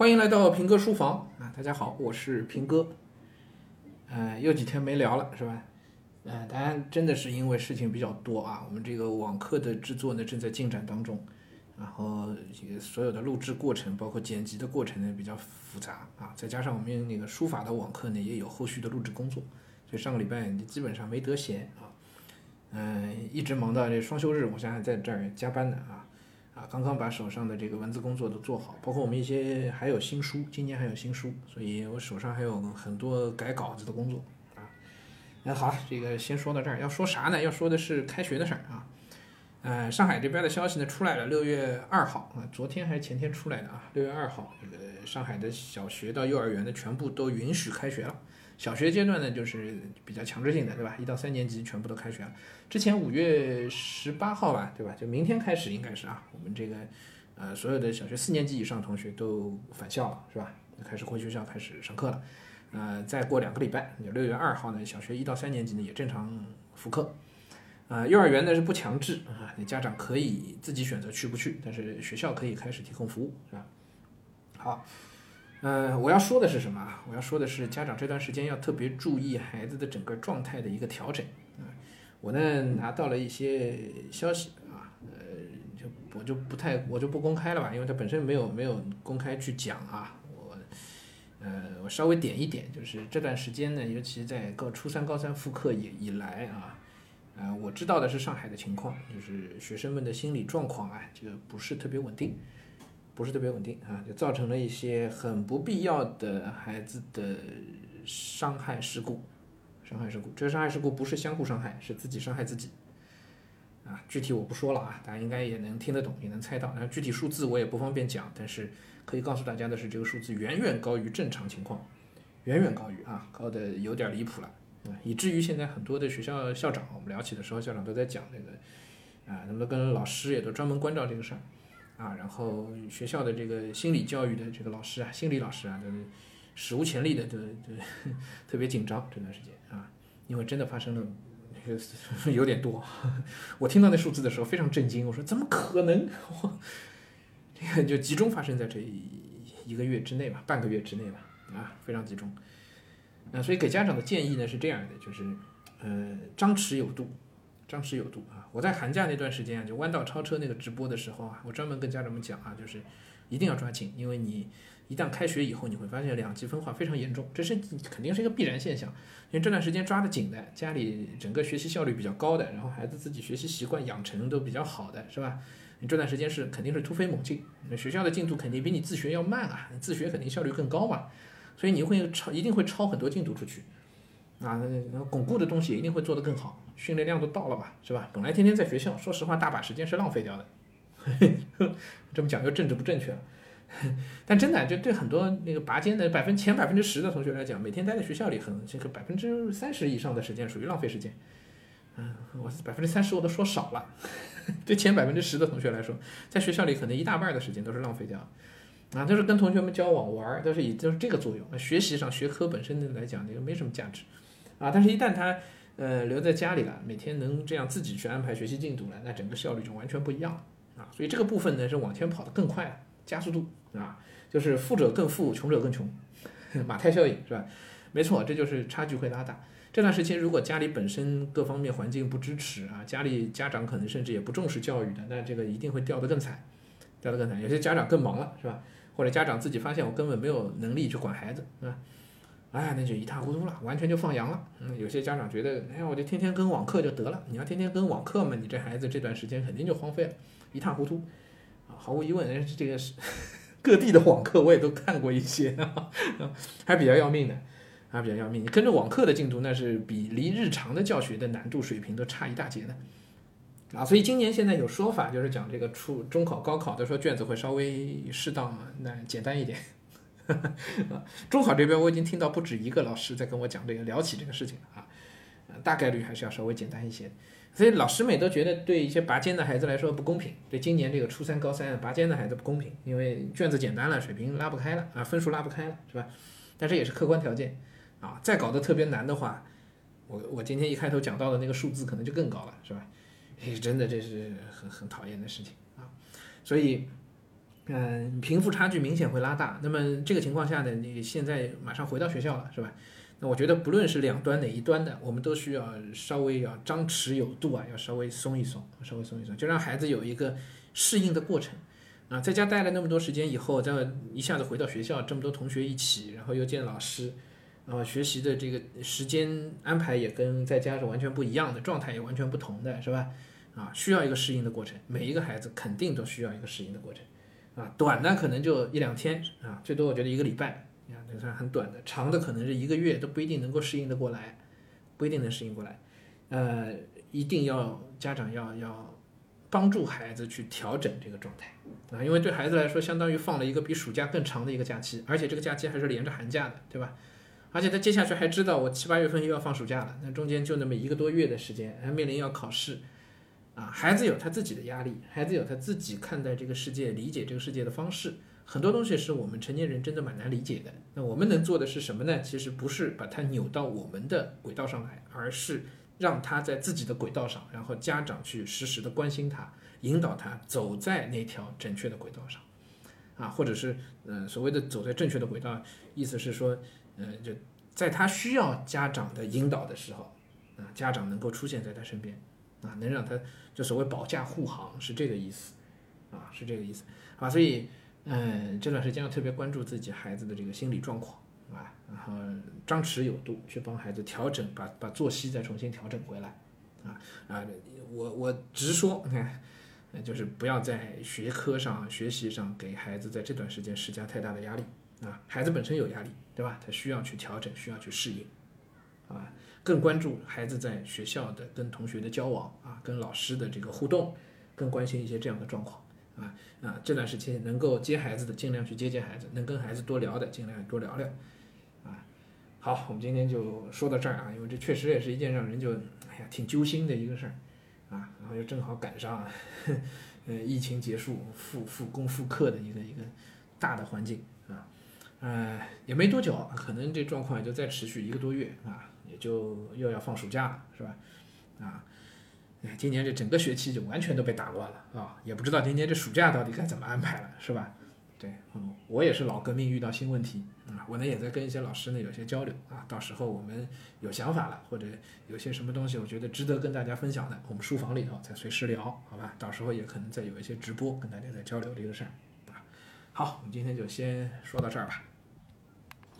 欢迎来到平哥书房啊！大家好，我是平哥。呃，又几天没聊了，是吧？呃，当然真的是因为事情比较多啊。我们这个网课的制作呢正在进展当中，然后所有的录制过程，包括剪辑的过程呢比较复杂啊。再加上我们那个书法的网课呢也有后续的录制工作，所以上个礼拜基本上没得闲啊。嗯，一直忙到这双休日，我现在在这儿加班呢啊。啊，刚刚把手上的这个文字工作都做好，包括我们一些还有新书，今年还有新书，所以我手上还有很多改稿子的工作啊。那好，这个先说到这儿，要说啥呢？要说的是开学的事儿啊。呃，上海这边的消息呢出来了，六月二号啊，昨天还是前天出来的啊，六月二号，这个上海的小学到幼儿园的全部都允许开学了。小学阶段呢，就是比较强制性的，对吧？一到三年级全部都开学了。之前五月十八号吧，对吧？就明天开始应该是啊，我们这个呃所有的小学四年级以上同学都返校了，是吧？开始回学校开始上课了。呃，再过两个礼拜，就六月二号呢，小学一到三年级呢也正常复课。啊，幼儿园呢是不强制啊，你家长可以自己选择去不去，但是学校可以开始提供服务，是吧？好。嗯，我要说的是什么？我要说的是，家长这段时间要特别注意孩子的整个状态的一个调整啊。我呢拿到了一些消息啊，呃，就我就不太，我就不公开了吧，因为它本身没有没有公开去讲啊。我，呃，我稍微点一点，就是这段时间呢，尤其在高初三、高三复课以以来啊，呃，我知道的是上海的情况，就是学生们的心理状况啊，这个不是特别稳定。不是特别稳定啊，就造成了一些很不必要的孩子的伤害事故，伤害事故。这个伤害事故不是相互伤害，是自己伤害自己。啊，具体我不说了啊，大家应该也能听得懂，也能猜到。那具体数字我也不方便讲，但是可以告诉大家的是，这个数字远远高于正常情况，远远高于啊，高的有点离谱了啊，以至于现在很多的学校校长，我们聊起的时候，校长都在讲这个啊，那么跟老师也都专门关照这个事儿。啊，然后学校的这个心理教育的这个老师啊，心理老师啊，都史无前例的，都都特别紧张这段时间啊，因为真的发生了 有点多，我听到那数字的时候非常震惊，我说怎么可能？我这个就集中发生在这一个月之内吧，半个月之内吧，啊，非常集中。啊，所以给家长的建议呢是这样的，就是呃，张弛有度。张弛有度啊！我在寒假那段时间啊，就弯道超车那个直播的时候啊，我专门跟家长们讲啊，就是一定要抓紧，因为你一旦开学以后，你会发现两极分化非常严重，这是肯定是一个必然现象。因为这段时间抓得紧的，家里整个学习效率比较高的，然后孩子自己学习习惯养成都比较好的，是吧？你这段时间是肯定是突飞猛进，那学校的进度肯定比你自学要慢啊，你自学肯定效率更高嘛，所以你会超一定会超很多进度出去。啊，那巩固的东西一定会做得更好，训练量都到了吧，是吧？本来天天在学校，说实话，大把时间是浪费掉的。这么讲就政治不正确了，但真的就对很多那个拔尖的百分前百分之十的同学来讲，每天待在学校里，很这个百分之三十以上的时间属于浪费时间。嗯，我百分之三十我都说少了，对前百分之十的同学来说，在学校里可能一大半的时间都是浪费掉。啊，都是跟同学们交往玩儿，都是以就是这个作用。那学习上学科本身来讲，这个没什么价值。啊，但是，一旦他，呃，留在家里了，每天能这样自己去安排学习进度了，那整个效率就完全不一样了啊。所以这个部分呢，是往前跑得更快了，加速度啊，就是富者更富，穷者更穷，马太效应是吧？没错，这就是差距会拉大。这段时期，如果家里本身各方面环境不支持啊，家里家长可能甚至也不重视教育的，那这个一定会掉得更惨，掉得更惨。有些家长更忙了，是吧？或者家长自己发现我根本没有能力去管孩子，是吧？哎，那就一塌糊涂了，完全就放羊了。嗯，有些家长觉得，哎呀，我就天天跟网课就得了。你要天天跟网课嘛，你这孩子这段时间肯定就荒废了，一塌糊涂。毫无疑问，这个是各地的网课我也都看过一些，还比较要命的，还比较要命。你跟着网课的进度，那是比离日常的教学的难度水平都差一大截的。啊，所以今年现在有说法，就是讲这个初中考、高考的时候卷子会稍微适当那简单一点。啊，中考这边我已经听到不止一个老师在跟我讲这个聊起这个事情了啊，大概率还是要稍微简单一些，所以老师们也都觉得对一些拔尖的孩子来说不公平，对今年这个初三、高三拔尖的孩子不公平，因为卷子简单了，水平拉不开了啊，分数拉不开了，是吧？但这也是客观条件啊，再搞得特别难的话，我我今天一开头讲到的那个数字可能就更高了，是吧？真的这是很很讨厌的事情啊，所以。嗯，贫富差距明显会拉大。那么这个情况下呢，你现在马上回到学校了，是吧？那我觉得不论是两端哪一端的，我们都需要稍微要张弛有度啊，要稍微松一松，稍微松一松，就让孩子有一个适应的过程。啊，在家待了那么多时间以后，再一下子回到学校，这么多同学一起，然后又见老师，啊，学习的这个时间安排也跟在家是完全不一样的，状态也完全不同的，是吧？啊，需要一个适应的过程，每一个孩子肯定都需要一个适应的过程。啊，短的可能就一两天啊，最多我觉得一个礼拜，啊，这算很短的；长的可能是一个月，都不一定能够适应得过来，不一定能适应过来。呃，一定要家长要要帮助孩子去调整这个状态啊，因为对孩子来说，相当于放了一个比暑假更长的一个假期，而且这个假期还是连着寒假的，对吧？而且他接下去还知道我七八月份又要放暑假了，那中间就那么一个多月的时间，还面临要考试。啊，孩子有他自己的压力，孩子有他自己看待这个世界、理解这个世界的方式，很多东西是我们成年人真的蛮难理解的。那我们能做的是什么呢？其实不是把他扭到我们的轨道上来，而是让他在自己的轨道上，然后家长去实时的关心他，引导他走在那条正确的轨道上。啊，或者是嗯，所谓的走在正确的轨道，意思是说，嗯，就在他需要家长的引导的时候，啊，家长能够出现在他身边。啊，能让他就所谓保驾护航是这个意思，啊，是这个意思啊，所以嗯，这段时间要特别关注自己孩子的这个心理状况啊，然后张弛有度去帮孩子调整，把把作息再重新调整回来啊啊，我我直说，你看，就是不要在学科上学习上给孩子在这段时间施加太大的压力啊，孩子本身有压力，对吧？他需要去调整，需要去适应，啊。更关注孩子在学校的跟同学的交往啊，跟老师的这个互动，更关心一些这样的状况啊啊，这段时间能够接孩子的尽量去接接孩子，能跟孩子多聊的尽量多聊聊啊。好，我们今天就说到这儿啊，因为这确实也是一件让人就哎呀挺揪心的一个事儿啊，然后又正好赶上 呃疫情结束复复工复课的一个一个大的环境啊，呃也没多久，可能这状况也就再持续一个多月啊。就又要放暑假了，是吧？啊，哎，今年这整个学期就完全都被打乱了啊，也不知道今年这暑假到底该怎么安排了，是吧？对，嗯，我也是老革命，遇到新问题啊，我呢也在跟一些老师呢有些交流啊，到时候我们有想法了，或者有些什么东西我觉得值得跟大家分享的，我们书房里头再随时聊，好吧？到时候也可能再有一些直播跟大家再交流这个事儿啊。好，我们今天就先说到这儿吧。